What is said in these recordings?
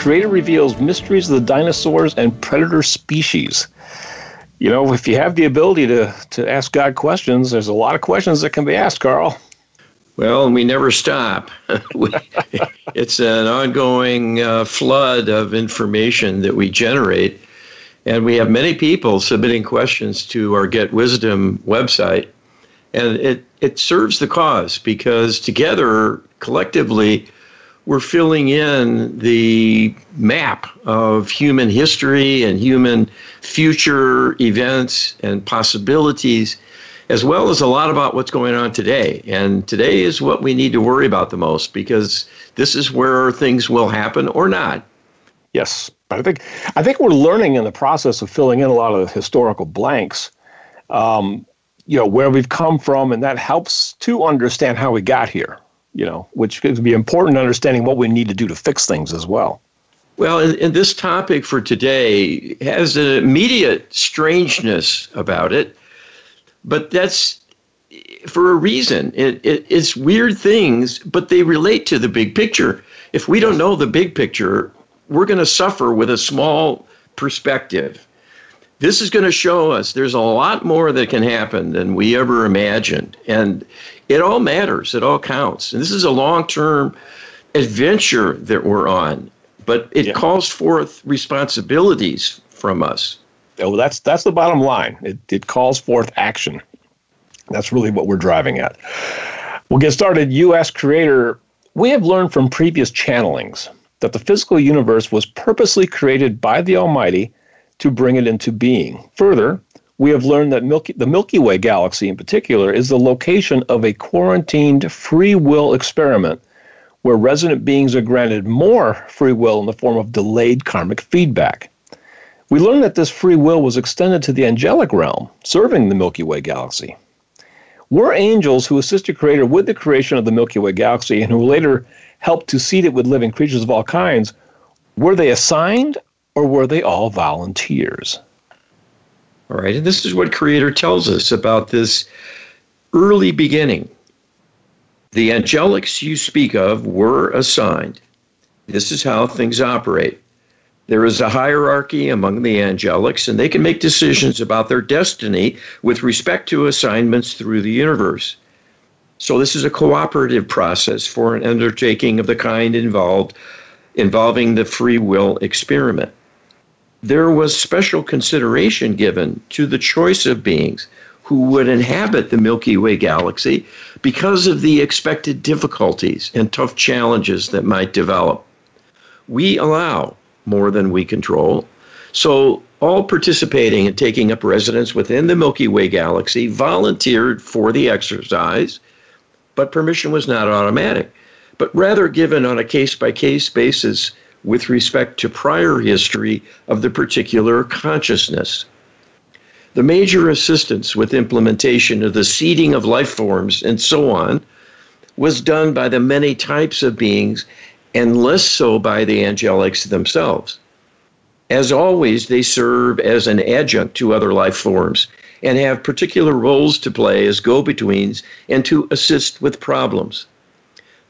Creator reveals mysteries of the dinosaurs and predator species. You know, if you have the ability to, to ask God questions, there's a lot of questions that can be asked, Carl. Well, we never stop. it's an ongoing uh, flood of information that we generate. And we have many people submitting questions to our Get Wisdom website. And it, it serves the cause because together, collectively, we're filling in the map of human history and human future events and possibilities, as well as a lot about what's going on today. And today is what we need to worry about the most because this is where things will happen or not. Yes, but I think I think we're learning in the process of filling in a lot of the historical blanks. Um, you know where we've come from, and that helps to understand how we got here you know, which could be important in understanding what we need to do to fix things as well. Well, and, and this topic for today has an immediate strangeness about it, but that's for a reason. It, it, it's weird things, but they relate to the big picture. If we don't know the big picture, we're going to suffer with a small perspective. This is going to show us there's a lot more that can happen than we ever imagined. And it all matters. It all counts. And this is a long term adventure that we're on, but it yeah. calls forth responsibilities from us. Oh, that's that's the bottom line. It it calls forth action. That's really what we're driving at. We'll get started. U.S. creator. We have learned from previous channelings that the physical universe was purposely created by the Almighty to bring it into being. Further, we have learned that Milky, the Milky Way galaxy in particular is the location of a quarantined free will experiment where resident beings are granted more free will in the form of delayed karmic feedback. We learned that this free will was extended to the angelic realm, serving the Milky Way galaxy. Were angels who assisted Creator with the creation of the Milky Way galaxy and who later helped to seed it with living creatures of all kinds, were they assigned or were they all volunteers? All right, and this is what Creator tells us about this early beginning. The angelics you speak of were assigned. This is how things operate. There is a hierarchy among the angelics, and they can make decisions about their destiny with respect to assignments through the universe. So, this is a cooperative process for an undertaking of the kind involved involving the free will experiment there was special consideration given to the choice of beings who would inhabit the Milky Way galaxy because of the expected difficulties and tough challenges that might develop. We allow more than we control. So, all participating and taking up residence within the Milky Way galaxy volunteered for the exercise, but permission was not automatic, but rather given on a case by case basis with respect to prior history of the particular consciousness. The major assistance with implementation of the seeding of life forms and so on was done by the many types of beings and less so by the angelics themselves. As always, they serve as an adjunct to other life forms and have particular roles to play as go betweens and to assist with problems.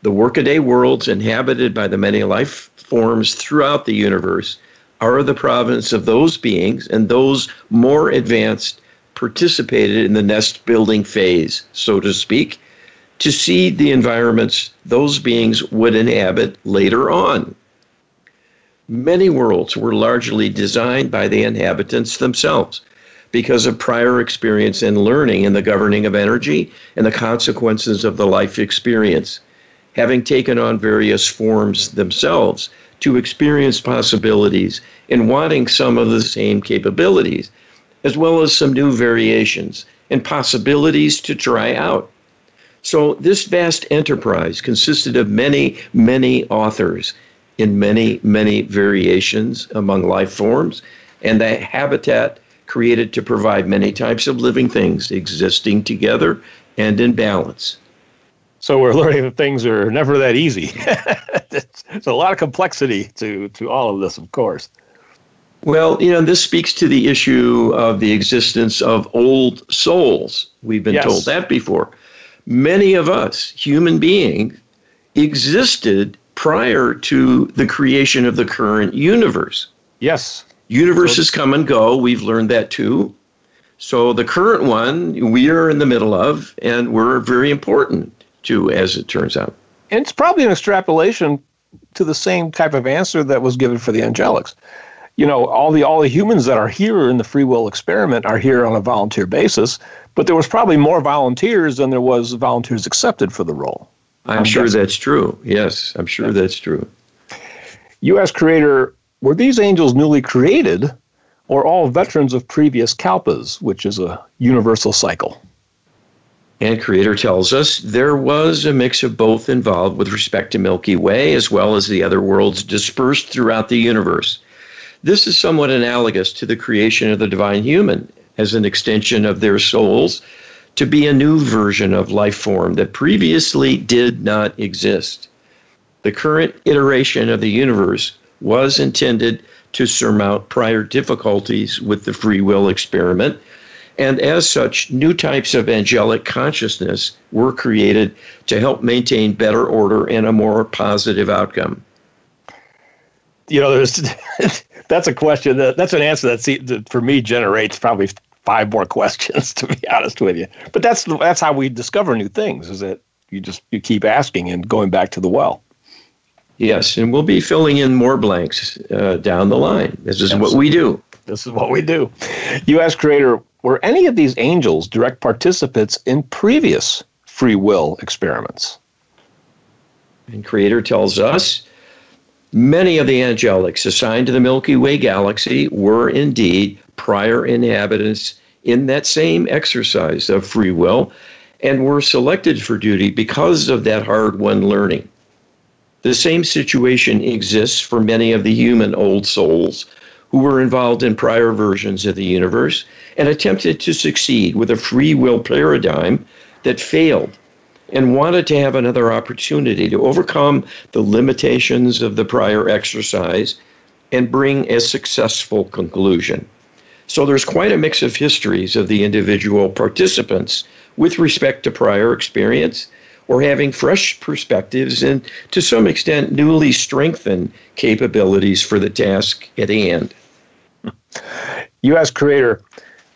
The workaday worlds inhabited by the many life forms throughout the universe are the province of those beings, and those more advanced participated in the nest building phase, so to speak, to seed the environments those beings would inhabit later on. Many worlds were largely designed by the inhabitants themselves because of prior experience and learning in the governing of energy and the consequences of the life experience having taken on various forms themselves to experience possibilities and wanting some of the same capabilities, as well as some new variations and possibilities to try out. So, this vast enterprise consisted of many, many authors in many, many variations among life forms and the habitat created to provide many types of living things existing together and in balance. So we're learning that things are never that easy. it's a lot of complexity to, to all of this, of course. Well, you know, this speaks to the issue of the existence of old souls. We've been yes. told that before. Many of us, human beings, existed prior to the creation of the current universe. Yes. Universes so, come and go. We've learned that too. So the current one we are in the middle of, and we're very important to, as it turns out. And it's probably an extrapolation to the same type of answer that was given for the angelics. You know, all the all the humans that are here in the free will experiment are here on a volunteer basis, but there was probably more volunteers than there was volunteers accepted for the role. I'm, I'm sure guessing. that's true. Yes, I'm sure yeah. that's true. U.S. creator, were these angels newly created or all veterans of previous kalpas, which is a universal cycle? And Creator tells us there was a mix of both involved with respect to Milky Way as well as the other worlds dispersed throughout the universe. This is somewhat analogous to the creation of the divine human as an extension of their souls to be a new version of life form that previously did not exist. The current iteration of the universe was intended to surmount prior difficulties with the free will experiment and as such, new types of angelic consciousness were created to help maintain better order and a more positive outcome. You know, there's that's a question that that's an answer that, that for me generates probably five more questions to be honest with you. But that's that's how we discover new things. Is that you just you keep asking and going back to the well. Yes, and we'll be filling in more blanks uh, down the line. This is Absolutely. what we do. This is what we do. U.S. creator were any of these angels direct participants in previous free will experiments? And Creator tells us many of the angelics assigned to the Milky Way galaxy were indeed prior inhabitants in that same exercise of free will and were selected for duty because of that hard won learning. The same situation exists for many of the human old souls who were involved in prior versions of the universe and attempted to succeed with a free will paradigm that failed and wanted to have another opportunity to overcome the limitations of the prior exercise and bring a successful conclusion. So there's quite a mix of histories of the individual participants with respect to prior experience or having fresh perspectives and to some extent newly strengthened capabilities for the task at hand. U.S. creator,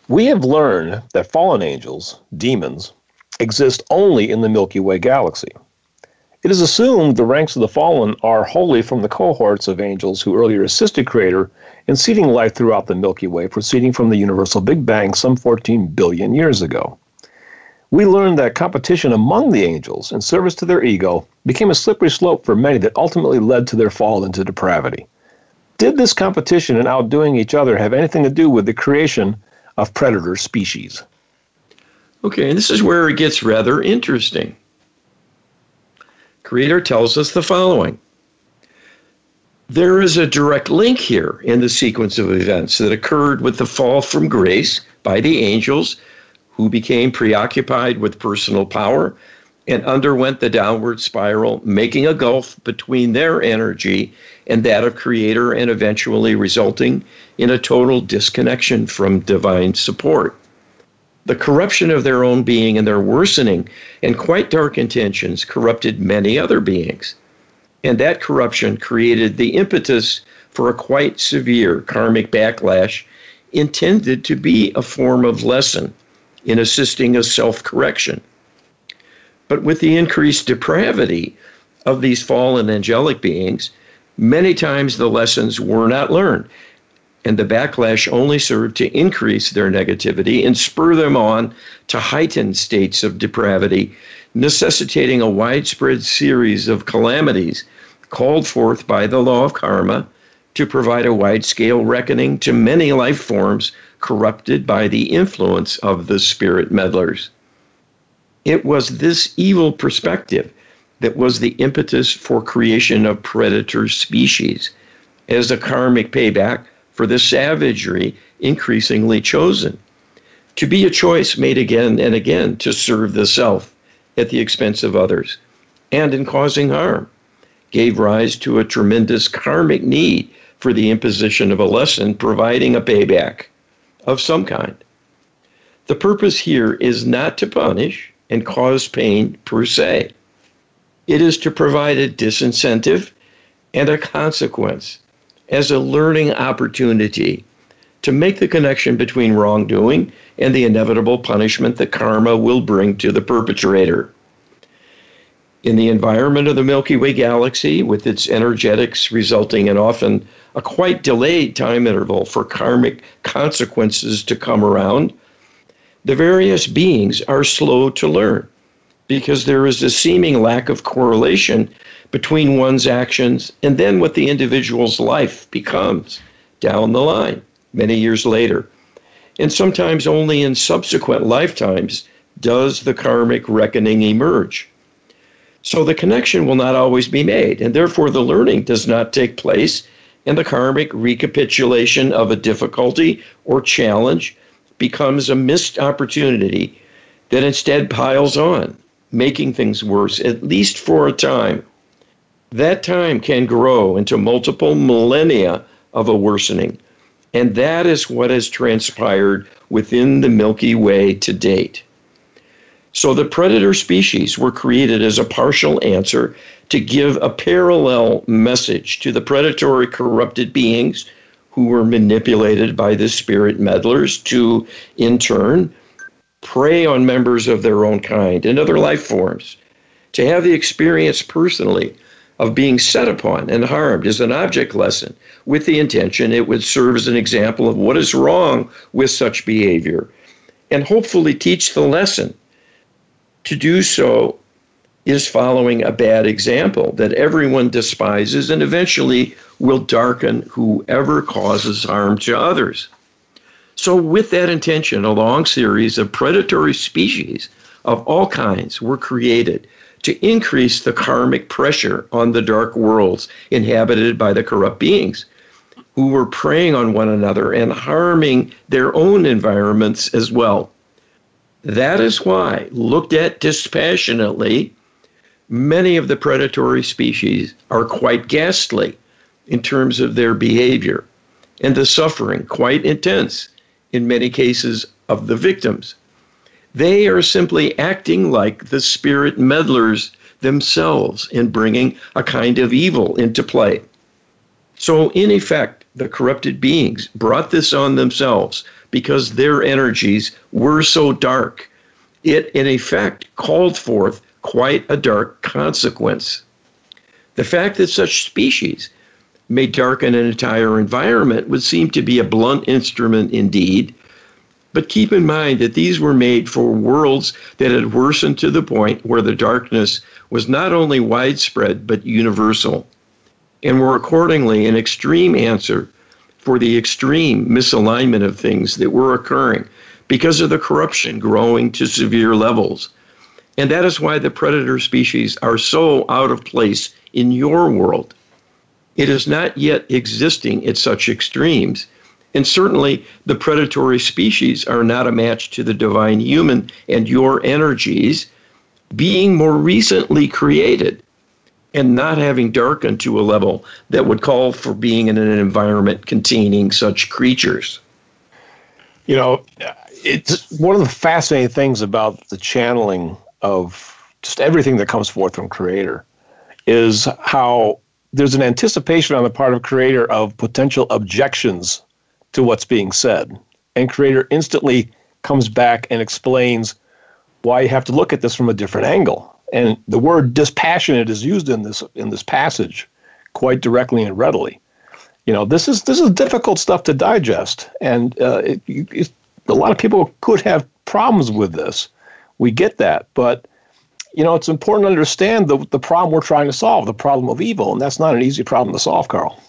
we have learned that fallen angels, demons, exist only in the Milky Way galaxy. It is assumed the ranks of the fallen are wholly from the cohorts of angels who earlier assisted Creator in seeding life throughout the Milky Way, proceeding from the universal Big Bang some 14 billion years ago. We learned that competition among the angels in service to their ego became a slippery slope for many that ultimately led to their fall into depravity. Did this competition and outdoing each other have anything to do with the creation of predator species? Okay, and this is where it gets rather interesting. Creator tells us the following There is a direct link here in the sequence of events that occurred with the fall from grace by the angels who became preoccupied with personal power and underwent the downward spiral, making a gulf between their energy and that of Creator, and eventually resulting in a total disconnection from divine support. The corruption of their own being and their worsening and quite dark intentions corrupted many other beings. And that corruption created the impetus for a quite severe karmic backlash intended to be a form of lesson in assisting a self correction. But with the increased depravity of these fallen angelic beings, many times the lessons were not learned. And the backlash only served to increase their negativity and spur them on to heightened states of depravity, necessitating a widespread series of calamities called forth by the law of karma to provide a wide scale reckoning to many life forms corrupted by the influence of the spirit meddlers. It was this evil perspective that was the impetus for creation of predator species as a karmic payback for the savagery increasingly chosen, to be a choice made again and again to serve the self at the expense of others and in causing harm, gave rise to a tremendous karmic need for the imposition of a lesson providing a payback of some kind. The purpose here is not to punish and cause pain per se. It is to provide a disincentive and a consequence as a learning opportunity to make the connection between wrongdoing and the inevitable punishment that karma will bring to the perpetrator. In the environment of the Milky Way galaxy, with its energetics resulting in often a quite delayed time interval for karmic consequences to come around, the various beings are slow to learn because there is a seeming lack of correlation between one's actions and then what the individual's life becomes down the line many years later. And sometimes only in subsequent lifetimes does the karmic reckoning emerge. So the connection will not always be made, and therefore the learning does not take place, and the karmic recapitulation of a difficulty or challenge becomes a missed opportunity that instead piles on, making things worse, at least for a time. That time can grow into multiple millennia of a worsening. And that is what has transpired within the Milky Way to date. So the predator species were created as a partial answer to give a parallel message to the predatory corrupted beings who were manipulated by the spirit meddlers to, in turn, prey on members of their own kind and other life forms. To have the experience personally of being set upon and harmed is an object lesson with the intention it would serve as an example of what is wrong with such behavior and hopefully teach the lesson to do so is following a bad example that everyone despises and eventually will darken whoever causes harm to others. So, with that intention, a long series of predatory species of all kinds were created to increase the karmic pressure on the dark worlds inhabited by the corrupt beings who were preying on one another and harming their own environments as well. That is why, looked at dispassionately, many of the predatory species are quite ghastly in terms of their behavior and the suffering quite intense in many cases of the victims. They are simply acting like the spirit meddlers themselves in bringing a kind of evil into play. So, in effect, the corrupted beings brought this on themselves because their energies were so dark. It, in effect, called forth quite a dark consequence. The fact that such species may darken an entire environment would seem to be a blunt instrument indeed. But keep in mind that these were made for worlds that had worsened to the point where the darkness was not only widespread but universal, and were accordingly an extreme answer for the extreme misalignment of things that were occurring because of the corruption growing to severe levels. And that is why the predator species are so out of place in your world. It is not yet existing at such extremes. And certainly, the predatory species are not a match to the divine human and your energies being more recently created and not having darkened to a level that would call for being in an environment containing such creatures. You know, it's one of the fascinating things about the channeling of just everything that comes forth from Creator is how there's an anticipation on the part of Creator of potential objections to what's being said. And Creator instantly comes back and explains why you have to look at this from a different angle and the word dispassionate is used in this in this passage quite directly and readily. You know, this is this is difficult stuff to digest, and uh, it, it, a lot of people could have problems with this. We get that, but you know, it's important to understand the the problem we're trying to solve, the problem of evil, and that's not an easy problem to solve, Carl.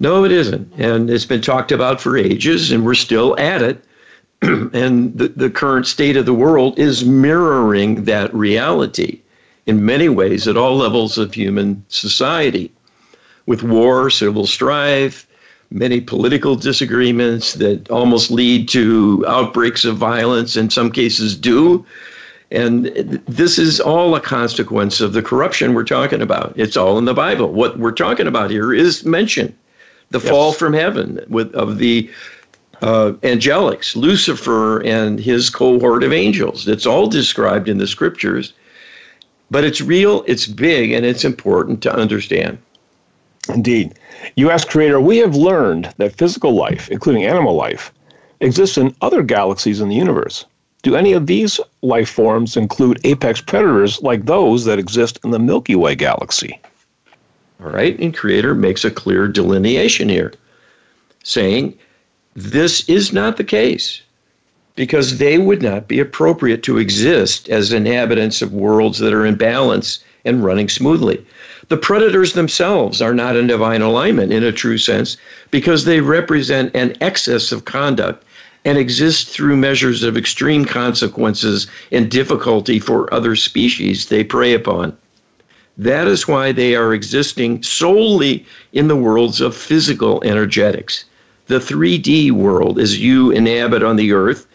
No, it isn't, and it's been talked about for ages, and we're still at it. and the, the current state of the world is mirroring that reality in many ways at all levels of human society with war, civil strife, many political disagreements that almost lead to outbreaks of violence, in some cases, do. And this is all a consequence of the corruption we're talking about. It's all in the Bible. What we're talking about here is mentioned the yes. fall from heaven with, of the uh, angelics, Lucifer and his cohort of angels. It's all described in the scriptures, but it's real, it's big, and it's important to understand. Indeed. You ask Creator, we have learned that physical life, including animal life, exists in other galaxies in the universe. Do any of these life forms include apex predators like those that exist in the Milky Way galaxy? All right, and Creator makes a clear delineation here, saying this is not the case because they would not be appropriate to exist as inhabitants of worlds that are in balance and running smoothly. The predators themselves are not in divine alignment in a true sense because they represent an excess of conduct and exist through measures of extreme consequences and difficulty for other species they prey upon. That is why they are existing solely in the worlds of physical energetics. The 3D world is you inhabit on the Earth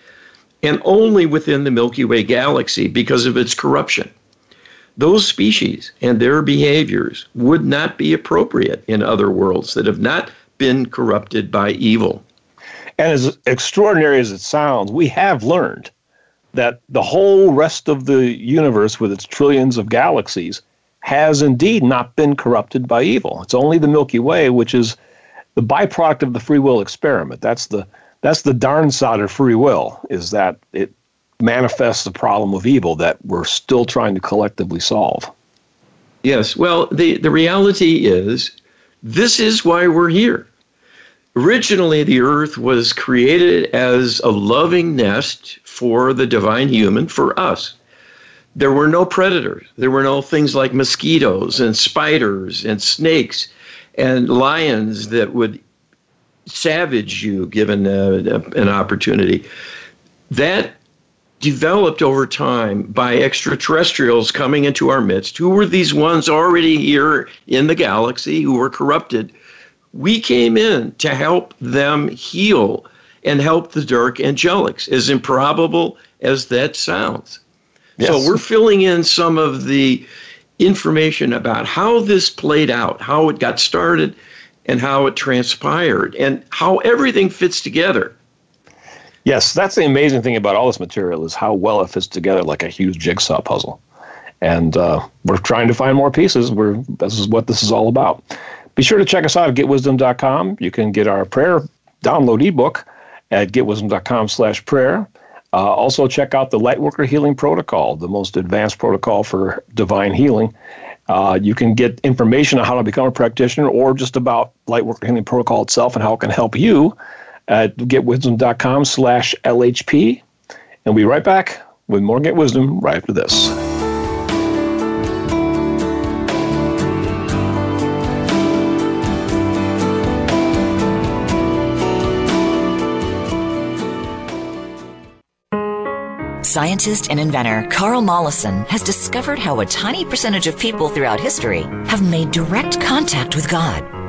and only within the Milky Way galaxy because of its corruption. Those species and their behaviors would not be appropriate in other worlds that have not been corrupted by evil. And as extraordinary as it sounds, we have learned that the whole rest of the universe, with its trillions of galaxies, has indeed not been corrupted by evil. It's only the Milky Way, which is the byproduct of the free will experiment. That's the that's the darn side of free will is that it manifests the problem of evil that we're still trying to collectively solve. Yes. Well, the, the reality is this is why we're here. Originally, the earth was created as a loving nest for the divine human, for us. There were no predators. There were no things like mosquitoes and spiders and snakes and lions that would savage you given uh, an opportunity. That developed over time by extraterrestrials coming into our midst. Who were these ones already here in the galaxy who were corrupted? We came in to help them heal and help the dark angelics, as improbable as that sounds. Yes. So we're filling in some of the information about how this played out, how it got started, and how it transpired, and how everything fits together. Yes, that's the amazing thing about all this material is how well it fits together like a huge jigsaw puzzle. And uh, we're trying to find more pieces. We're, this is what this is all about. Be sure to check us out at getwisdom.com. You can get our prayer download ebook at getwisdom.com slash prayer. Uh, also, check out the Lightworker Healing Protocol, the most advanced protocol for divine healing. Uh, you can get information on how to become a practitioner or just about Lightworker Healing Protocol itself and how it can help you at getwisdom.com slash LHP. And we'll be right back with more Get Wisdom right after this. Scientist and inventor Carl Mollison has discovered how a tiny percentage of people throughout history have made direct contact with God.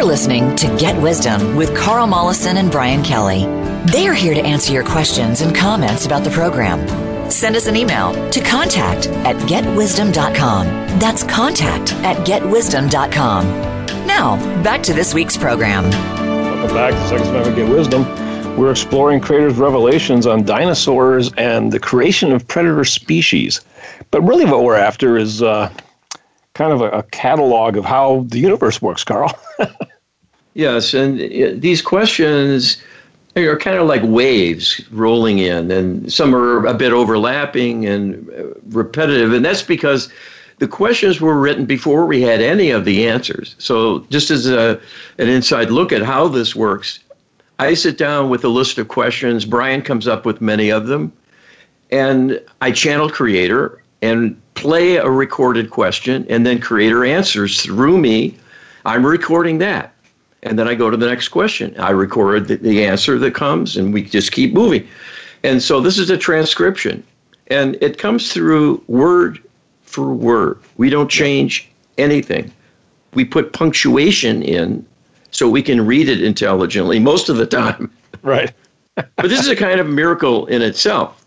You're listening to Get Wisdom with Carl Mollison and Brian Kelly. They are here to answer your questions and comments about the program Send us an email to contact at getwisdom.com. That's contact at getwisdom.com. Now, back to this week's program. Welcome back to Second Amendment Get Wisdom. We're exploring Creator's revelations on dinosaurs and the creation of predator species. But really, what we're after is uh, kind of a, a catalog of how the universe works, Carl. yes, and these questions are kind of like waves rolling in, and some are a bit overlapping and uh, repetitive, and that's because the questions were written before we had any of the answers. So, just as a, an inside look at how this works, I sit down with a list of questions. Brian comes up with many of them, and I channel Creator and play a recorded question, and then Creator answers through me. I'm recording that. And then I go to the next question. I record the, the answer that comes, and we just keep moving. And so this is a transcription, and it comes through word for word. We don't change anything. We put punctuation in so we can read it intelligently most of the time. Right. but this is a kind of miracle in itself.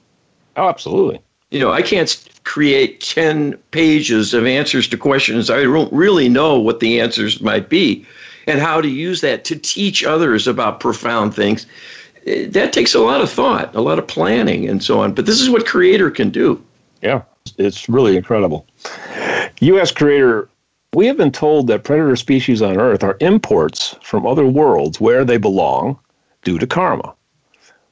Oh, absolutely. You know, I can't create 10 pages of answers to questions. I don't really know what the answers might be and how to use that to teach others about profound things. Eh, that takes a lot of thought, a lot of planning, and so on. But this is what Creator can do. Yeah, it's really incredible. U.S. Creator, we have been told that predator species on Earth are imports from other worlds where they belong due to karma.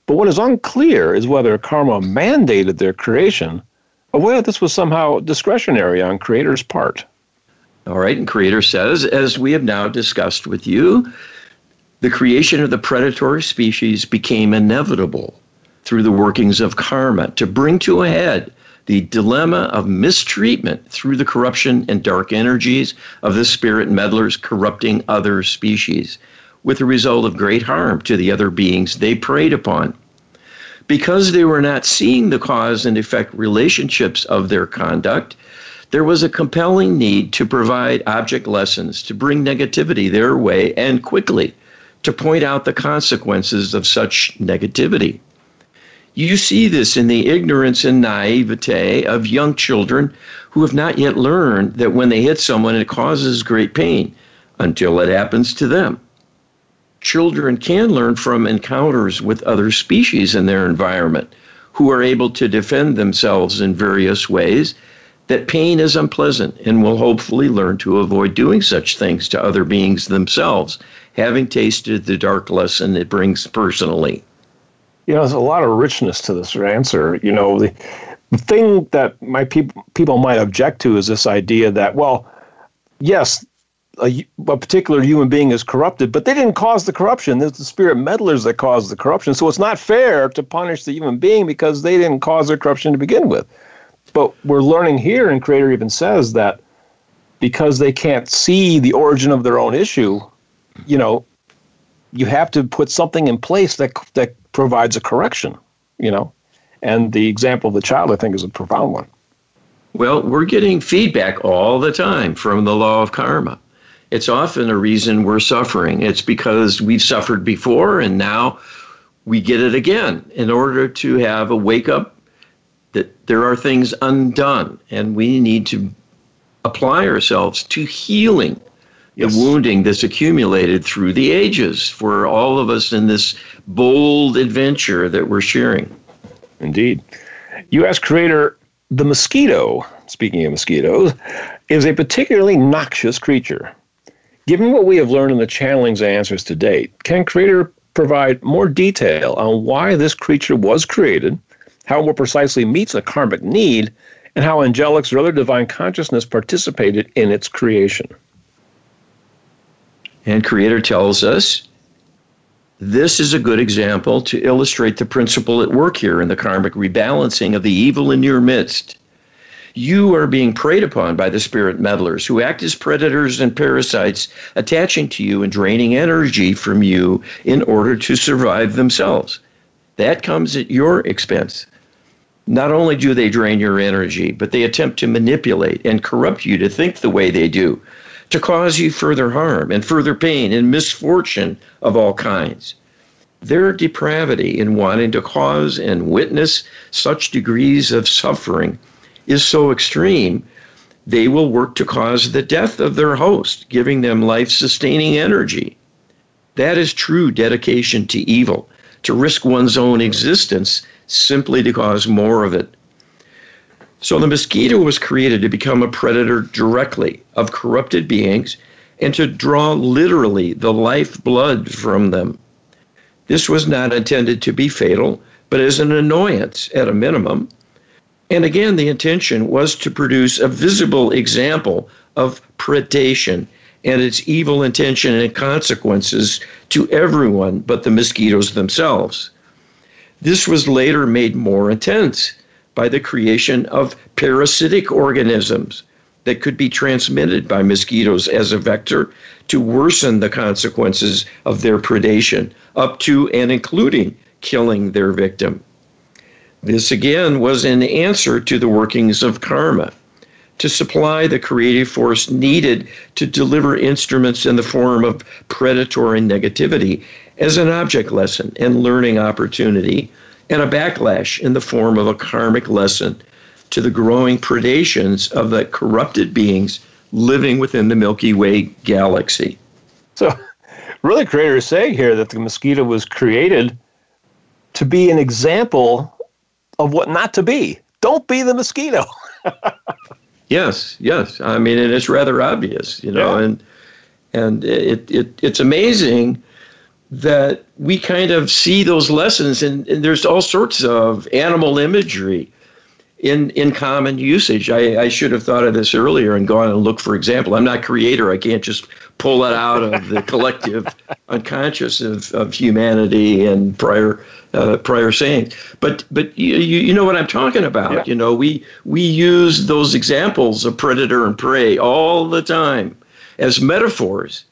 But what is unclear is whether karma mandated their creation or whether this was somehow discretionary on Creator's part. All right, and Creator says, as we have now discussed with you, the creation of the predatory species became inevitable through the workings of karma to bring to a head the dilemma of mistreatment through the corruption and dark energies of the spirit meddlers corrupting other species, with the result of great harm to the other beings they preyed upon. Because they were not seeing the cause and effect relationships of their conduct, there was a compelling need to provide object lessons to bring negativity their way and quickly to point out the consequences of such negativity. You see this in the ignorance and naivete of young children who have not yet learned that when they hit someone, it causes great pain until it happens to them. Children can learn from encounters with other species in their environment who are able to defend themselves in various ways that pain is unpleasant and will hopefully learn to avoid doing such things to other beings themselves, having tasted the dark lesson it brings personally. You know, there's a lot of richness to this answer. You know, the, the thing that my people people might object to is this idea that, well, yes, a, a, particular human being is corrupted, but they didn't cause the corruption. It's the spirit meddlers that caused the corruption. So it's not fair to punish the human being because they didn't cause their corruption to begin with. But we're learning here, and Creator even says that because they can't see the origin of their own issue, you know, you have to put something in place that that provides a correction, you know. And the example of the child, I think, is a profound one. Well, we're getting feedback all the time from the law of karma. It's often a reason we're suffering. It's because we've suffered before and now we get it again in order to have a wake up that there are things undone and we need to apply ourselves to healing yes. the wounding that's accumulated through the ages for all of us in this bold adventure that we're sharing. Indeed. you U.S. creator, the mosquito, speaking of mosquitoes, is a particularly noxious creature. Given what we have learned in the channelings answers to date, can Creator provide more detail on why this creature was created how it more precisely meets a karmic need, and how angelics or other divine consciousness participated in its creation. And Creator tells us this is a good example to illustrate the principle at work here in the karmic rebalancing of the evil in your midst. You are being preyed upon by the spirit meddlers who act as predators and parasites, attaching to you and draining energy from you in order to survive themselves. That comes at your expense. Not only do they drain your energy, but they attempt to manipulate and corrupt you to think the way they do, to cause you further harm and further pain and misfortune of all kinds. their depravity in wanting to cause and witness such degrees of suffering is so extreme, they will work to cause the death of their host, giving them life sustaining energy. That is true dedication to evil, to risk one's own existence simply to cause more of it. So the mosquito was created to become a predator directly of corrupted beings and to draw literally the lifeblood from them. This was not intended to be fatal, but as an annoyance at a minimum. And again, the intention was to produce a visible example of predation and its evil intention and consequences to everyone but the mosquitoes themselves. This was later made more intense by the creation of parasitic organisms that could be transmitted by mosquitoes as a vector to worsen the consequences of their predation, up to and including killing their victim. This again was an answer to the workings of karma, to supply the creative force needed to deliver instruments in the form of predatory negativity as an object lesson and learning opportunity, and a backlash in the form of a karmic lesson to the growing predations of the corrupted beings living within the Milky Way galaxy. So, really, creator is saying here that the mosquito was created to be an example of what not to be. Don't be the mosquito. yes, yes. I mean, and it's rather obvious, you know, yeah. and and it, it it's amazing that we kind of see those lessons and, and there's all sorts of animal imagery in in common usage. I, I should have thought of this earlier and gone and looked for example. I'm not creator. I can't just pull it out of the collective unconscious of, of humanity and prior uh, prior sayings. But but you, you know what I'm talking about. Yeah. You know we we use those examples of predator and prey all the time as metaphors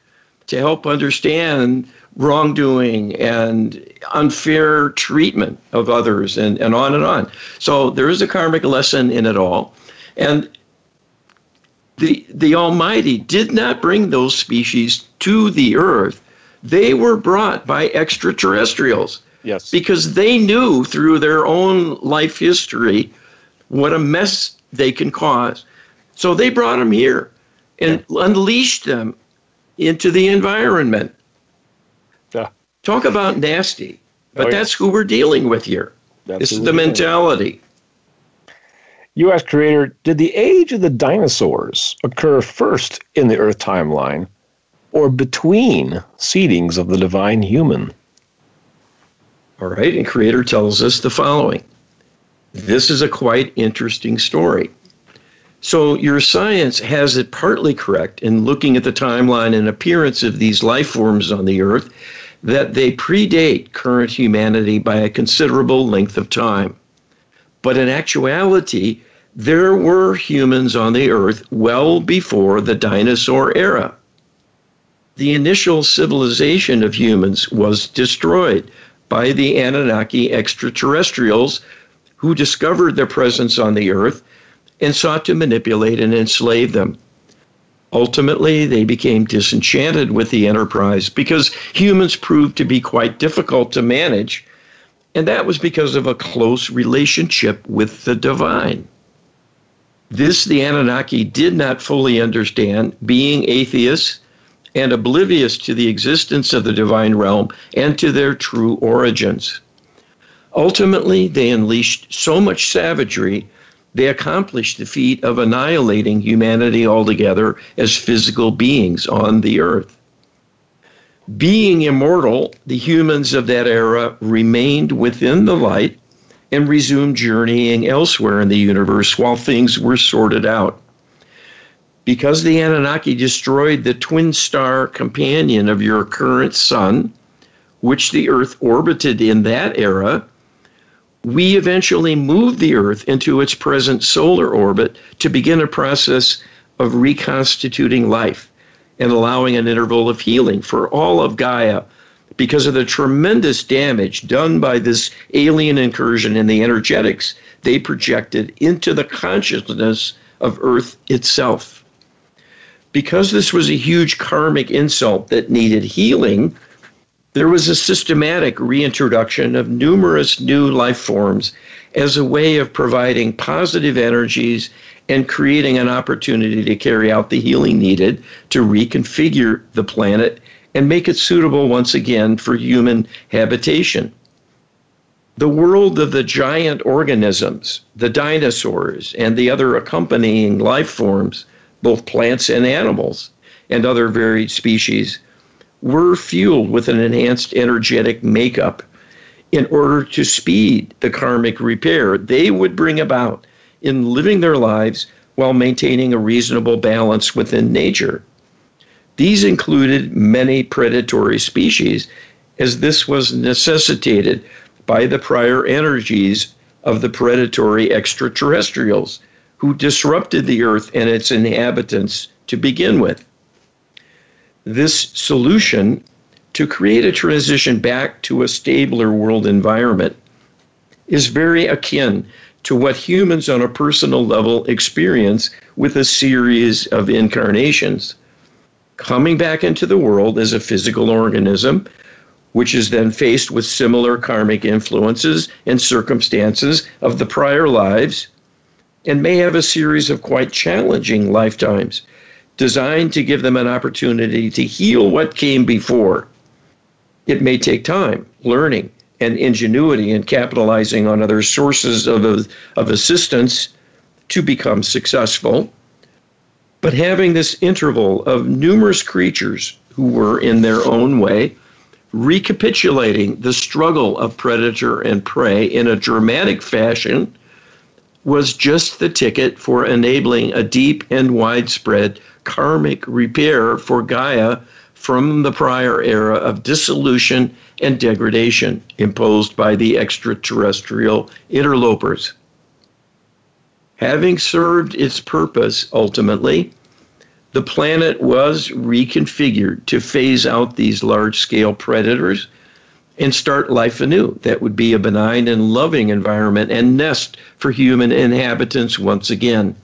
to help understand wrongdoing and unfair treatment of others and, and on and on. So there is a karmic lesson in it all. And the, the Almighty did not bring those species to the earth. They were brought by extraterrestrials. Yes. Because they knew through their own life history what a mess they can cause. So they brought them here and unleashed them into the environment. Talk about nasty. But oh, that's who we're dealing with here. That's this is the mentality. U.S. creator, did the age of the dinosaurs occur first in the Earth timeline or between seedings of the divine human? All right, and creator tells us the following. This is a quite interesting story. So, your science has it partly correct in looking at the timeline and appearance of these life forms on the Earth that they predate current humanity by a considerable length of time. But in actuality, there were humans on the earth well before the dinosaur era. The initial civilization of humans was destroyed by the Anunnaki extraterrestrials who discovered their presence on the earth and sought to manipulate and enslave them. Ultimately, they became disenchanted with the enterprise because humans proved to be quite difficult to manage, and that was because of a close relationship with the divine. This the Anunnaki did not fully understand, being atheists and oblivious to the existence of the divine realm and to their true origins. Ultimately, they unleashed so much savagery they accomplished the feat of annihilating humanity altogether as physical beings on the earth. Being immortal, the humans of that era remained within the light and resumed journeying elsewhere in the universe while things were sorted out. Because the Anunnaki destroyed the twin star companion of your current sun, which the Earth orbited in that era, we eventually move the Earth into its present solar orbit to begin a process of reconstituting life and allowing an interval of healing for all of Gaia because of the tremendous damage done by this alien incursion in the energetics they projected into the consciousness of Earth itself. Because this was a huge karmic insult that needed healing, there was a systematic reintroduction of numerous new life forms as a way of providing positive energies and creating an opportunity to carry out the healing needed to reconfigure the planet and make it suitable once again for human habitation. The world of the giant organisms, the dinosaurs, and the other accompanying life forms, both plants and animals, and other varied species, were fueled with an enhanced energetic makeup in order to speed the karmic repair they would bring about in living their lives while maintaining a reasonable balance within nature. These included many predatory species, as this was necessitated by the prior energies of the predatory extraterrestrials who disrupted the earth and its inhabitants to begin with. This solution to create a transition back to a stabler world environment is very akin to what humans on a personal level experience with a series of incarnations. Coming back into the world as a physical organism, which is then faced with similar karmic influences and circumstances of the prior lives, and may have a series of quite challenging lifetimes designed to give them an opportunity to heal what came before. It may take time, learning, and ingenuity in capitalizing on other sources of, of assistance to become successful. But having this interval of numerous creatures who were, in their own way, recapitulating the struggle of predator and prey in a dramatic fashion was just the ticket for enabling a deep and widespread karmic repair for Gaia from the prior era of dissolution and degradation imposed by the extraterrestrial interlopers. Having served its purpose ultimately, the planet was reconfigured to phase out these large scale predators and start life anew. That would be a benign and loving environment and nest for human inhabitants once again.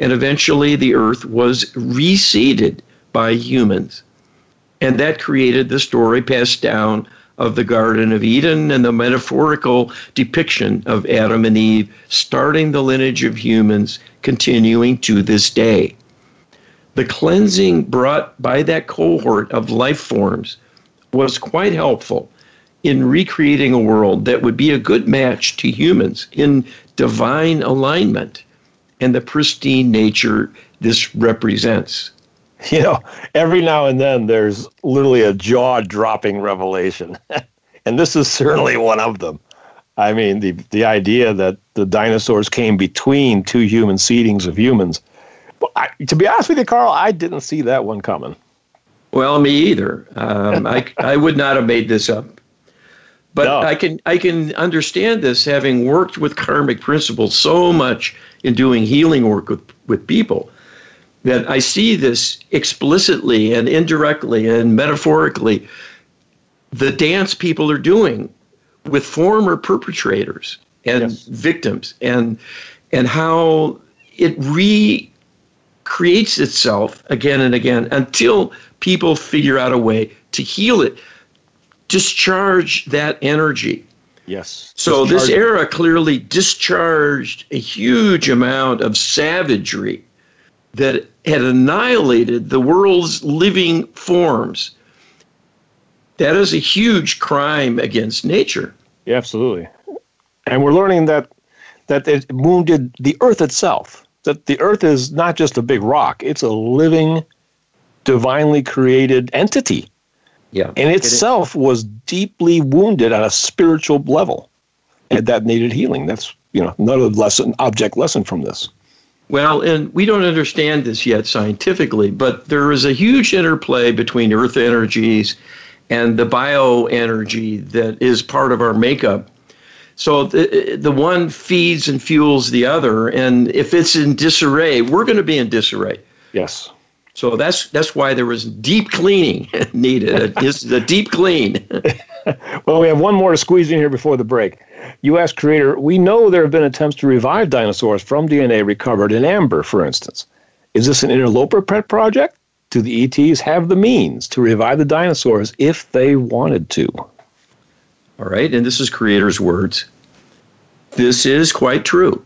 And eventually, the earth was reseeded by humans and that created the story passed down of the Garden of Eden and the metaphorical depiction of Adam and Eve starting the lineage of humans continuing to this day. The cleansing brought by that cohort of life forms was quite helpful in recreating a world that would be a good match to humans in divine alignment and the pristine nature this represents. you know, every now and then there's literally a jaw dropping revelation. and this is certainly one of them. I mean, the, the idea that the dinosaurs came between two human seedings of humans. I, to be honest with you, Carl, I didn't see that one coming. Well, me either. Um, I, I would not have made this up. But no. I can I can understand this having worked with karmic principles so much in doing healing work with, with people that I see this explicitly and indirectly and metaphorically the dance people are doing with former perpetrators and yes. victims and and how it recreates itself again and again until people figure out a way to heal it discharge that energy yes so discharge. this era clearly discharged a huge amount of savagery that had annihilated the world's living forms. That is a huge crime against nature. Yeah, absolutely. And we're learning that that it wounded the earth itself. That the earth is not just a big rock, it's a living, divinely created entity. Yeah. And itself it was deeply wounded on a spiritual level. And that needed healing. That's, you know, another lesson, object lesson from this. Well, and we don't understand this yet scientifically, but there is a huge interplay between earth energies and the bioenergy that is part of our makeup. So the, the one feeds and fuels the other, and if it's in disarray, we're going to be in disarray. Yes. So that's that's why there was deep cleaning needed. It's the deep clean. well, we have one more to squeeze in here before the break. U.S. creator, we know there have been attempts to revive dinosaurs from DNA recovered in amber, for instance. Is this an interloper pet project? do the ETs have the means to revive the dinosaurs if they wanted to? All right, and this is Creator's words. This is quite true.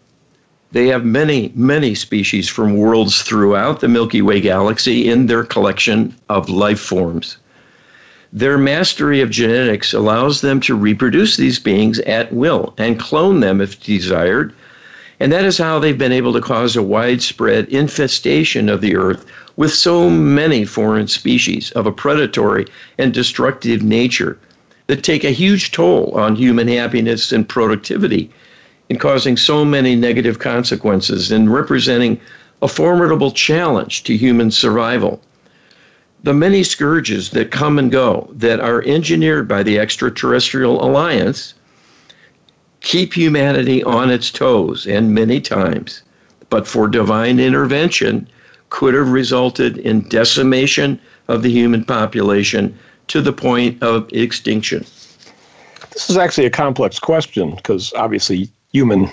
They have many, many species from worlds throughout the Milky Way galaxy in their collection of life forms. Their mastery of genetics allows them to reproduce these beings at will and clone them if desired. And that is how they've been able to cause a widespread infestation of the Earth with so many foreign species of a predatory and destructive nature that take a huge toll on human happiness and productivity in causing so many negative consequences and representing a formidable challenge to human survival. The many scourges that come and go that are engineered by the extraterrestrial alliance keep humanity on its toes and many times, but for divine intervention, could have resulted in decimation of the human population to the point of extinction. This is actually a complex question because obviously human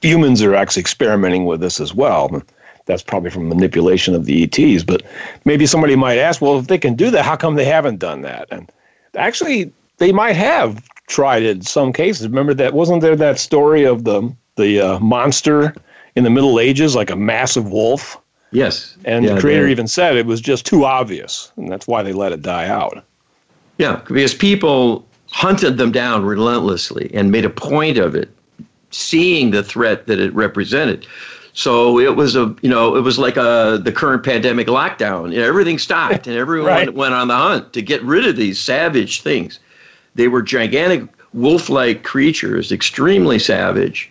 humans are actually experimenting with this as well. That's probably from manipulation of the ETs. But maybe somebody might ask, well, if they can do that, how come they haven't done that? And actually, they might have tried it in some cases. Remember that wasn't there that story of the the uh, monster in the Middle Ages, like a massive wolf? Yes. And yeah, the creator even said it was just too obvious, and that's why they let it die out. Yeah, because people hunted them down relentlessly and made a point of it seeing the threat that it represented. So it was a, you know, it was like a the current pandemic lockdown. Everything stopped, and everyone right. went on the hunt to get rid of these savage things. They were gigantic wolf-like creatures, extremely savage,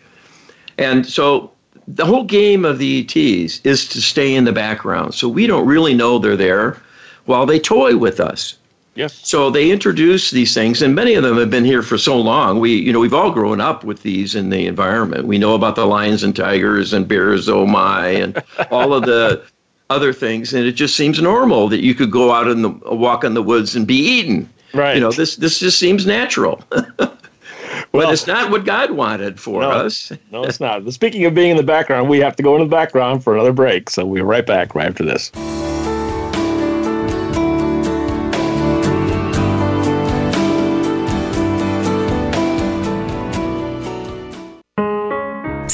and so the whole game of the ETs is to stay in the background. So we don't really know they're there, while they toy with us. Yes. So they introduce these things, and many of them have been here for so long. We, you know, we've all grown up with these in the environment. We know about the lions and tigers and bears, oh my, and all of the other things, and it just seems normal that you could go out in the walk in the woods and be eaten. Right. You know, this this just seems natural. but well, it's not what God wanted for no, us. no, it's not. Speaking of being in the background, we have to go into the background for another break. So we'll be right back right after this.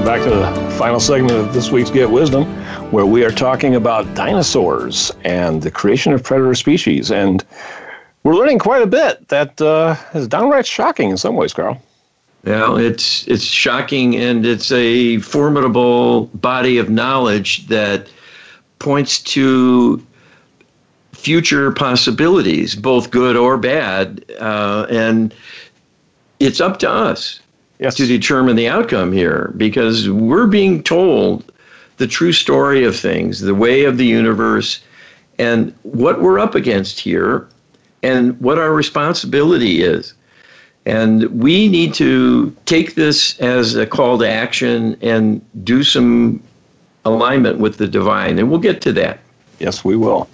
Welcome back to the final segment of this week's Get Wisdom, where we are talking about dinosaurs and the creation of predator species. And we're learning quite a bit that uh, is downright shocking in some ways, Carl. Yeah, it's it's shocking, and it's a formidable body of knowledge that points to future possibilities, both good or bad, uh, and it's up to us yes. to determine the outcome here because we're being told the true story of things, the way of the universe, and what we're up against here, and what our responsibility is. And we need to take this as a call to action and do some alignment with the divine. And we'll get to that. Yes, we will.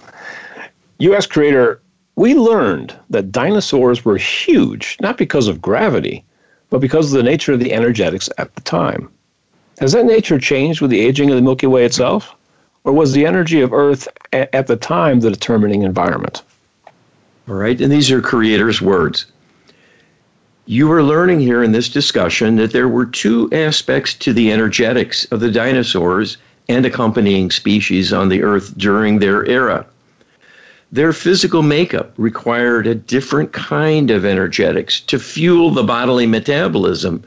U.S. creator, we learned that dinosaurs were huge, not because of gravity, but because of the nature of the energetics at the time. Has that nature changed with the aging of the Milky Way itself? Or was the energy of Earth a- at the time the determining environment? All right, and these are creator's words. You are learning here in this discussion that there were two aspects to the energetics of the dinosaurs and accompanying species on the Earth during their era. Their physical makeup required a different kind of energetics to fuel the bodily metabolism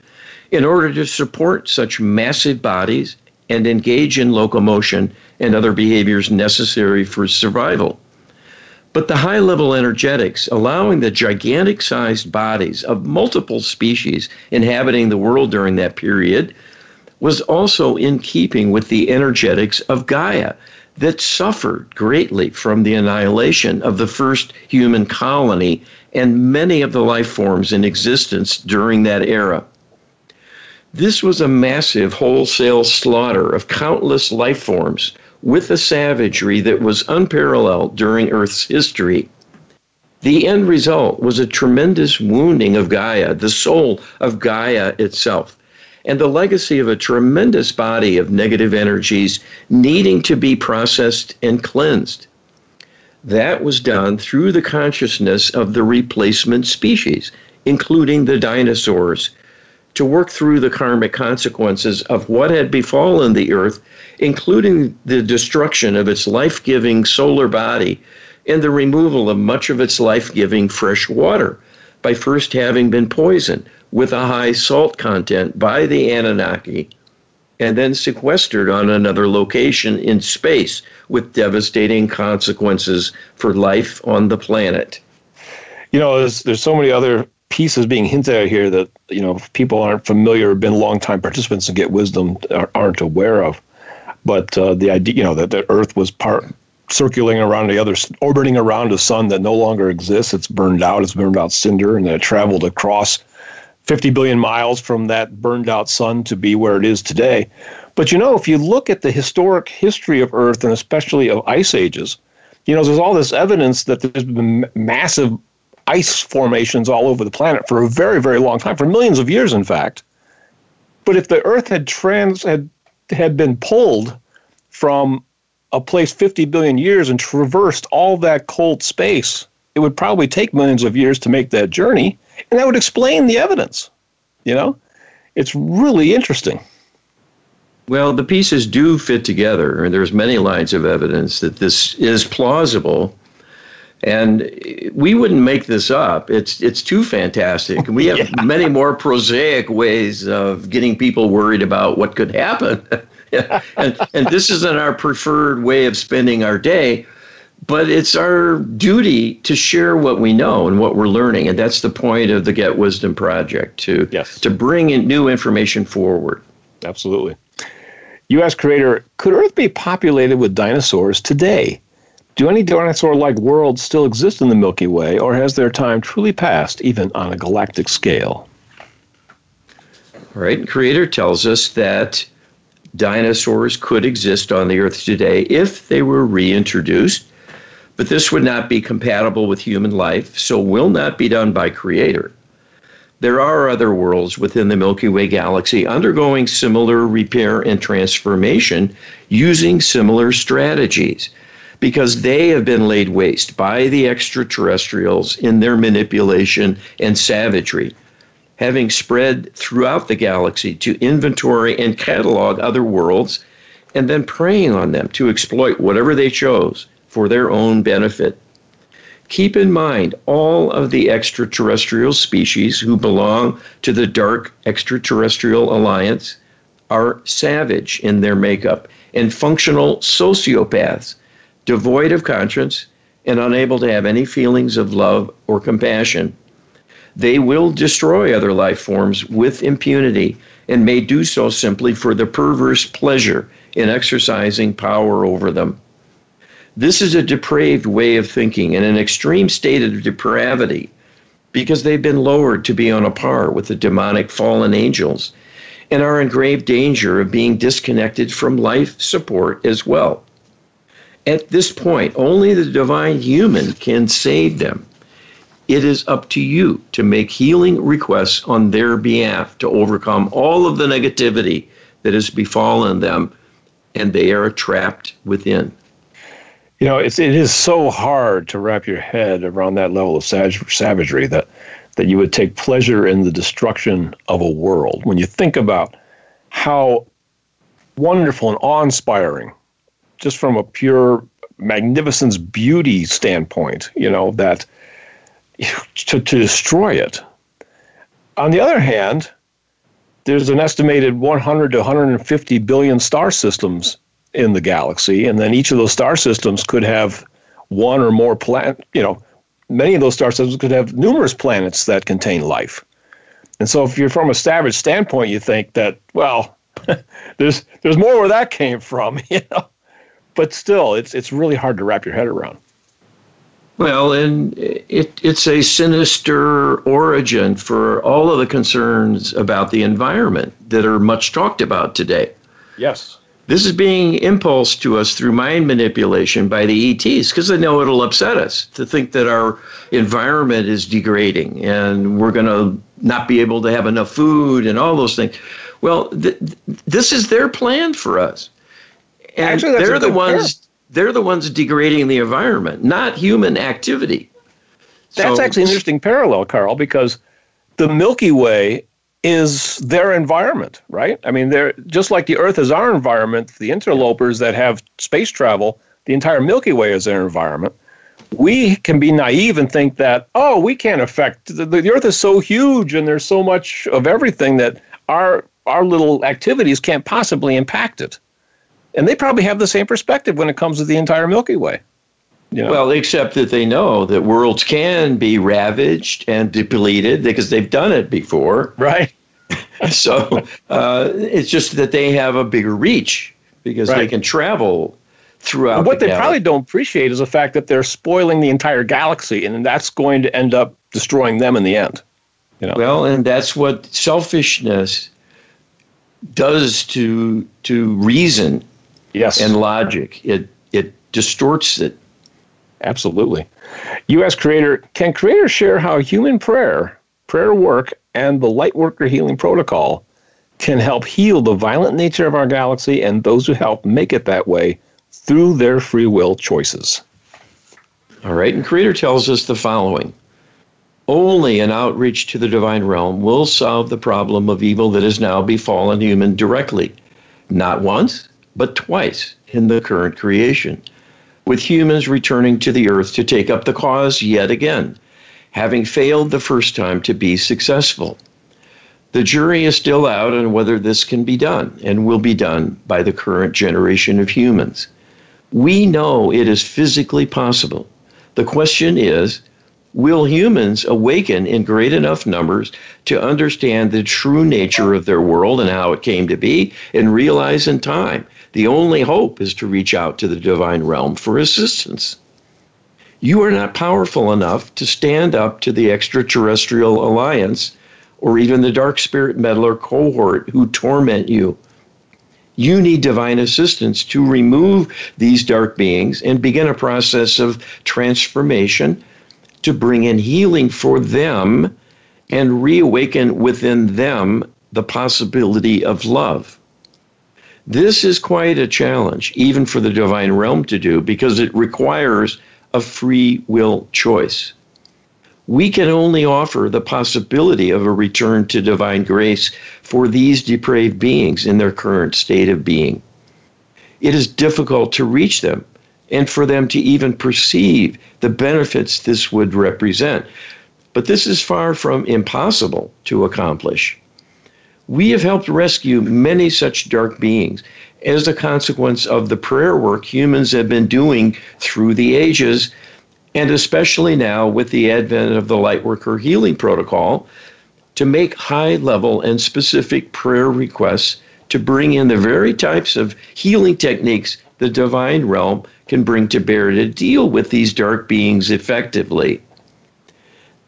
in order to support such massive bodies and engage in locomotion and other behaviors necessary for survival. But the high level energetics, allowing the gigantic sized bodies of multiple species inhabiting the world during that period, was also in keeping with the energetics of Gaia, that suffered greatly from the annihilation of the first human colony and many of the life forms in existence during that era. This was a massive wholesale slaughter of countless life forms with a savagery that was unparalleled during Earth's history. The end result was a tremendous wounding of Gaia, the soul of Gaia itself and the legacy of a tremendous body of negative energies needing to be processed and cleansed. That was done through the consciousness of the replacement species, including the dinosaurs, to work through the karmic consequences of what had befallen the Earth, including the destruction of its life giving solar body and the removal of much of its life giving fresh water by first having been poisoned with a high salt content by the Anunnaki and then sequestered on another location in space with devastating consequences for life on the planet. You know, there's, there's so many other pieces being hinted at here that, you know, people aren't familiar, or been long-time participants and get wisdom aren't aware of. But uh, the idea, you know, that the Earth was part circulating around the other, orbiting around a sun that no longer exists. It's burned out. It's burned out cinder, and it traveled across 50 billion miles from that burned out sun to be where it is today. But you know, if you look at the historic history of Earth and especially of ice ages, you know, there's all this evidence that there's been massive ice formations all over the planet for a very, very long time, for millions of years, in fact. But if the Earth had trans had had been pulled from a place 50 billion years and traversed all that cold space, it would probably take millions of years to make that journey and that would explain the evidence. You know, it's really interesting. Well, the pieces do fit together, and there's many lines of evidence that this is plausible. And we wouldn't make this up. It's it's too fantastic. We have yeah. many more prosaic ways of getting people worried about what could happen. and and this isn't our preferred way of spending our day but it's our duty to share what we know and what we're learning. And that's the point of the get wisdom project to yes. to bring in new information forward. Absolutely. You us creator could earth be populated with dinosaurs today? Do any dinosaur like worlds still exist in the milky way or has their time truly passed even on a galactic scale? All right. Creator tells us that dinosaurs could exist on the earth today if they were reintroduced but this would not be compatible with human life, so will not be done by Creator. There are other worlds within the Milky Way galaxy undergoing similar repair and transformation using similar strategies because they have been laid waste by the extraterrestrials in their manipulation and savagery, having spread throughout the galaxy to inventory and catalog other worlds and then preying on them to exploit whatever they chose for their own benefit. Keep in mind all of the extraterrestrial species who belong to the Dark Extraterrestrial Alliance are savage in their makeup and functional sociopaths, devoid of conscience and unable to have any feelings of love or compassion. They will destroy other life forms with impunity and may do so simply for the perverse pleasure in exercising power over them. This is a depraved way of thinking and an extreme state of depravity because they've been lowered to be on a par with the demonic fallen angels and are in grave danger of being disconnected from life support as well. At this point, only the divine human can save them. It is up to you to make healing requests on their behalf to overcome all of the negativity that has befallen them, and they are trapped within. You know, it's it is so hard to wrap your head around that level of savagery that that you would take pleasure in the destruction of a world. When you think about how wonderful and awe-inspiring, just from a pure magnificence, beauty standpoint, you know that to, to destroy it. On the other hand, there's an estimated 100 to 150 billion star systems in the galaxy, and then each of those star systems could have one or more planet. You know, many of those star systems could have numerous planets that contain life. And so, if you're from a savage standpoint, you think that well, there's there's more where that came from, you know. But still, it's it's really hard to wrap your head around. Well, and it, it's a sinister origin for all of the concerns about the environment that are much talked about today. Yes. This is being impulsed to us through mind manipulation by the ETs because they know it'll upset us to think that our environment is degrading and we're going to not be able to have enough food and all those things. Well, th- this is their plan for us. And Actually, they're the ones they're the ones degrading the environment, not human activity. That's so, actually an interesting parallel, Carl, because the Milky Way is their environment, right? I mean, they're just like the Earth is our environment. The interlopers that have space travel, the entire Milky Way is their environment. We can be naive and think that, oh, we can't affect the, the Earth is so huge and there's so much of everything that our our little activities can't possibly impact it. And they probably have the same perspective when it comes to the entire Milky Way. You know? Well, except that they know that worlds can be ravaged and depleted because they've done it before. Right. so uh, it's just that they have a bigger reach because right. they can travel throughout. what the they probably don't appreciate is the fact that they're spoiling the entire galaxy, and that's going to end up destroying them in the end. You know? Well, and that's what selfishness does to to reason yes. and logic. It it distorts it. Absolutely. U.S. Creator, can Creator share how human prayer, prayer work, and the Lightworker Healing Protocol can help heal the violent nature of our galaxy and those who help make it that way through their free will choices? All right, and Creator tells us the following Only an outreach to the divine realm will solve the problem of evil that has now befallen human directly. Not once, but twice in the current creation, with humans returning to the earth to take up the cause yet again, having failed the first time to be successful. The jury is still out on whether this can be done and will be done by the current generation of humans. We know it is physically possible. The question is will humans awaken in great enough numbers to understand the true nature of their world and how it came to be and realize in time the only hope is to reach out to the divine realm for assistance. You are not powerful enough to stand up to the extraterrestrial alliance or even the dark spirit meddler cohort who torment you. You need divine assistance to remove these dark beings and begin a process of transformation to bring in healing for them and reawaken within them the possibility of love. This is quite a challenge, even for the divine realm to do, because it requires a free will choice. We can only offer the possibility of a return to divine grace for these depraved beings in their current state of being. It is difficult to reach them and for them to even perceive the benefits this would represent. But this is far from impossible to accomplish. We have helped rescue many such dark beings as a consequence of the prayer work humans have been doing through the ages, and especially now with the advent of the Lightworker Healing Protocol, to make high level and specific prayer requests to bring in the very types of healing techniques the divine realm can bring to bear to deal with these dark beings effectively.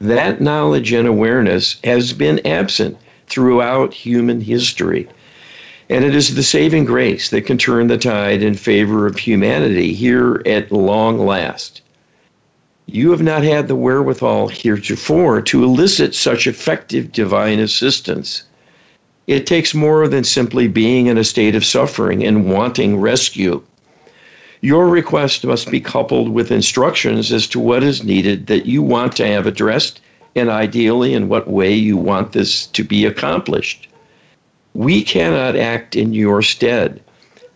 That knowledge and awareness has been absent throughout human history. And it is the saving grace that can turn the tide in favor of humanity here at long last. You have not had the wherewithal heretofore to elicit such effective divine assistance. It takes more than simply being in a state of suffering and wanting rescue. Your request must be coupled with instructions as to what is needed that you want to have addressed and ideally in what way you want this to be accomplished. We cannot act in your stead.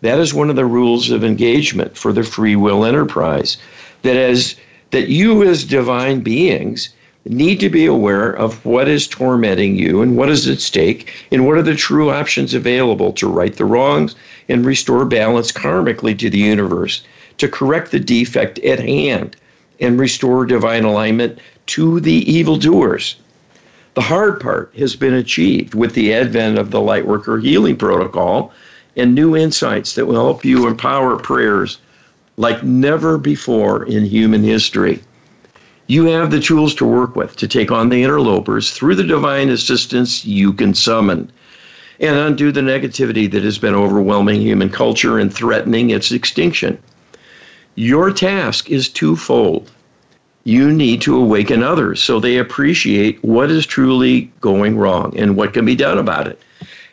That is one of the rules of engagement for the free will enterprise. That as that you as divine beings need to be aware of what is tormenting you and what is at stake and what are the true options available to right the wrongs and restore balance karmically to the universe, to correct the defect at hand and restore divine alignment to the evildoers. The hard part has been achieved with the advent of the Lightworker Healing Protocol and new insights that will help you empower prayers like never before in human history. You have the tools to work with to take on the interlopers through the divine assistance you can summon and undo the negativity that has been overwhelming human culture and threatening its extinction. Your task is twofold you need to awaken others so they appreciate what is truly going wrong and what can be done about it,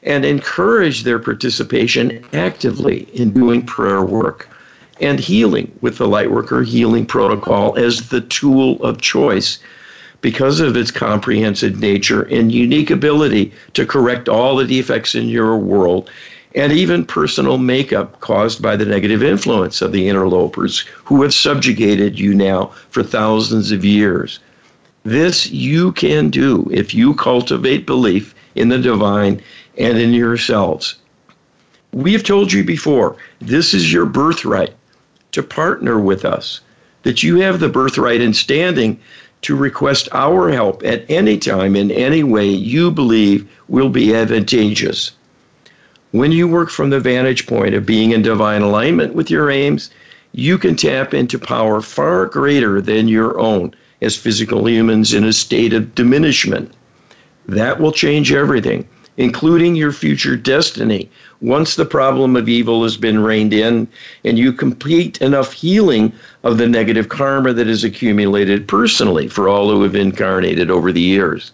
and encourage their participation actively in doing prayer work and healing with the Lightworker Healing Protocol as the tool of choice because of its comprehensive nature and unique ability to correct all the defects in your world and even personal makeup caused by the negative influence of the interlopers who have subjugated you now for thousands of years. This you can do if you cultivate belief in the divine and in yourselves. We have told you before, this is your birthright to partner with us, that you have the birthright and standing to request our help at any time in any way you believe will be advantageous. When you work from the vantage point of being in divine alignment with your aims, you can tap into power far greater than your own as physical humans in a state of diminishment. That will change everything, including your future destiny. Once the problem of evil has been reined in and you complete enough healing of the negative karma that is accumulated personally for all who have incarnated over the years,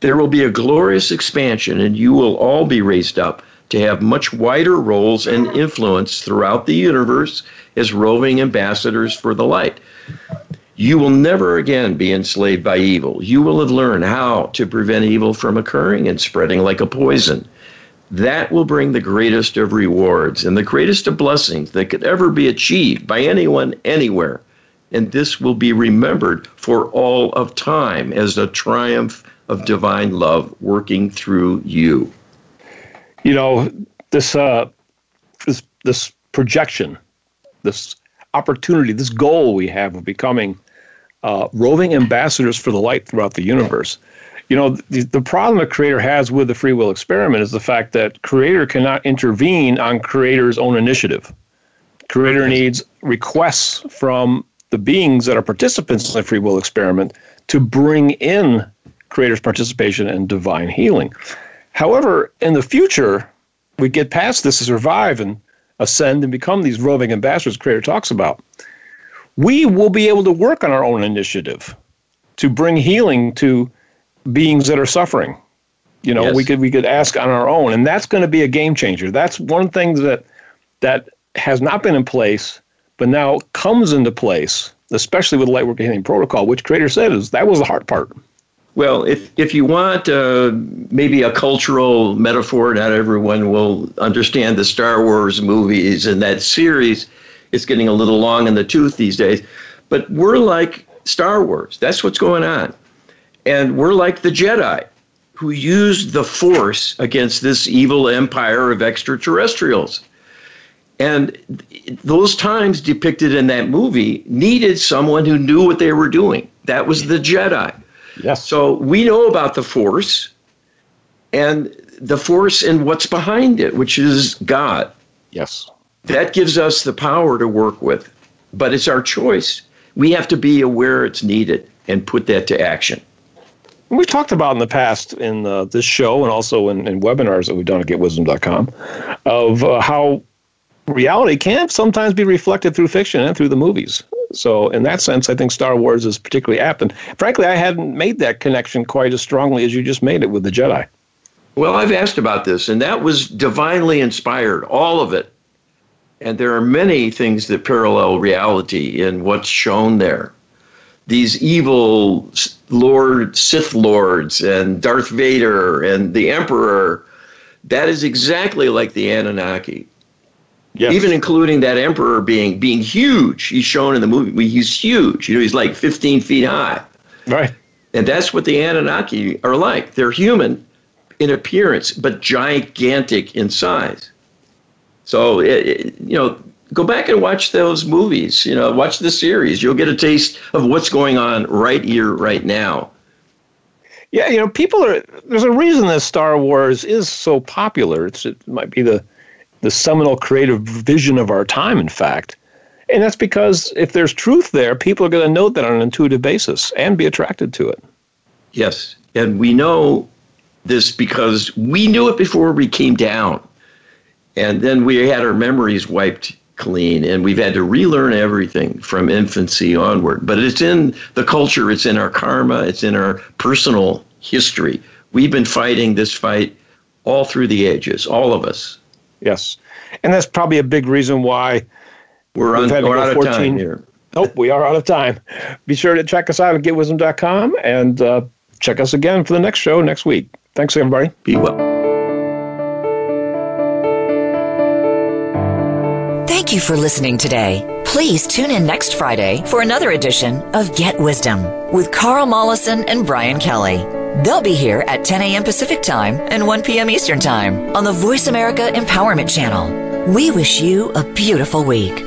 there will be a glorious expansion and you will all be raised up to have much wider roles and influence throughout the universe as roving ambassadors for the light. You will never again be enslaved by evil. You will have learned how to prevent evil from occurring and spreading like a poison. That will bring the greatest of rewards and the greatest of blessings that could ever be achieved by anyone anywhere. And this will be remembered for all of time as a triumph of divine love working through you you know this uh, this this projection, this opportunity, this goal we have of becoming uh, roving ambassadors for the light throughout the universe. You know, the, the problem a creator has with the free will experiment is the fact that creator cannot intervene on creator's own initiative. Creator needs requests from the beings that are participants in the free will experiment to bring in creator's participation and divine healing. However, in the future, we get past this to survive and ascend and become these roving ambassadors Creator talks about. We will be able to work on our own initiative to bring healing to beings that are suffering. You know, yes. we could we could ask on our own, and that's going to be a game changer. That's one thing that that has not been in place, but now comes into place, especially with the Lightworker Healing Protocol, which Creator said is that was the hard part. Well, if, if you want uh, maybe a cultural metaphor, not everyone will understand the Star Wars movies and that series. It's getting a little long in the tooth these days. But we're like Star Wars. That's what's going on. And we're like the Jedi who used the Force against this evil empire of extraterrestrials. And those times depicted in that movie needed someone who knew what they were doing. That was the Jedi. Yes. So we know about the force and the force and what's behind it, which is God. Yes. That gives us the power to work with, but it's our choice. We have to be aware it's needed and put that to action. we've talked about in the past in uh, this show and also in, in, webinars that we've done at getwisdom.com of uh, how reality can sometimes be reflected through fiction and through the movies. So, in that sense, I think Star Wars is particularly apt. And frankly, I hadn't made that connection quite as strongly as you just made it with the Jedi. Well, I've asked about this, and that was divinely inspired, all of it. And there are many things that parallel reality in what's shown there. These evil Lord Sith Lords and Darth Vader and the Emperor, that is exactly like the Anunnaki. Yes. Even including that emperor being being huge. He's shown in the movie. He's huge. You know, he's like 15 feet high. Right. And that's what the Anunnaki are like. They're human in appearance, but gigantic in size. So, it, it, you know, go back and watch those movies. You know, watch the series. You'll get a taste of what's going on right here, right now. Yeah, you know, people are. There's a reason that Star Wars is so popular. It's, it might be the the seminal creative vision of our time, in fact. And that's because if there's truth there, people are going to note that on an intuitive basis and be attracted to it. Yes. And we know this because we knew it before we came down. And then we had our memories wiped clean and we've had to relearn everything from infancy onward. But it's in the culture, it's in our karma, it's in our personal history. We've been fighting this fight all through the ages, all of us. Yes, and that's probably a big reason why we're, on, we're out 14. of time here. Nope, we are out of time. Be sure to check us out at getwisdom.com and uh, check us again for the next show next week. Thanks, everybody. Be well. Thank you for listening today. Please tune in next Friday for another edition of Get Wisdom with Carl Mollison and Brian Kelly. They'll be here at 10 a.m. Pacific Time and 1 p.m. Eastern Time on the Voice America Empowerment Channel. We wish you a beautiful week.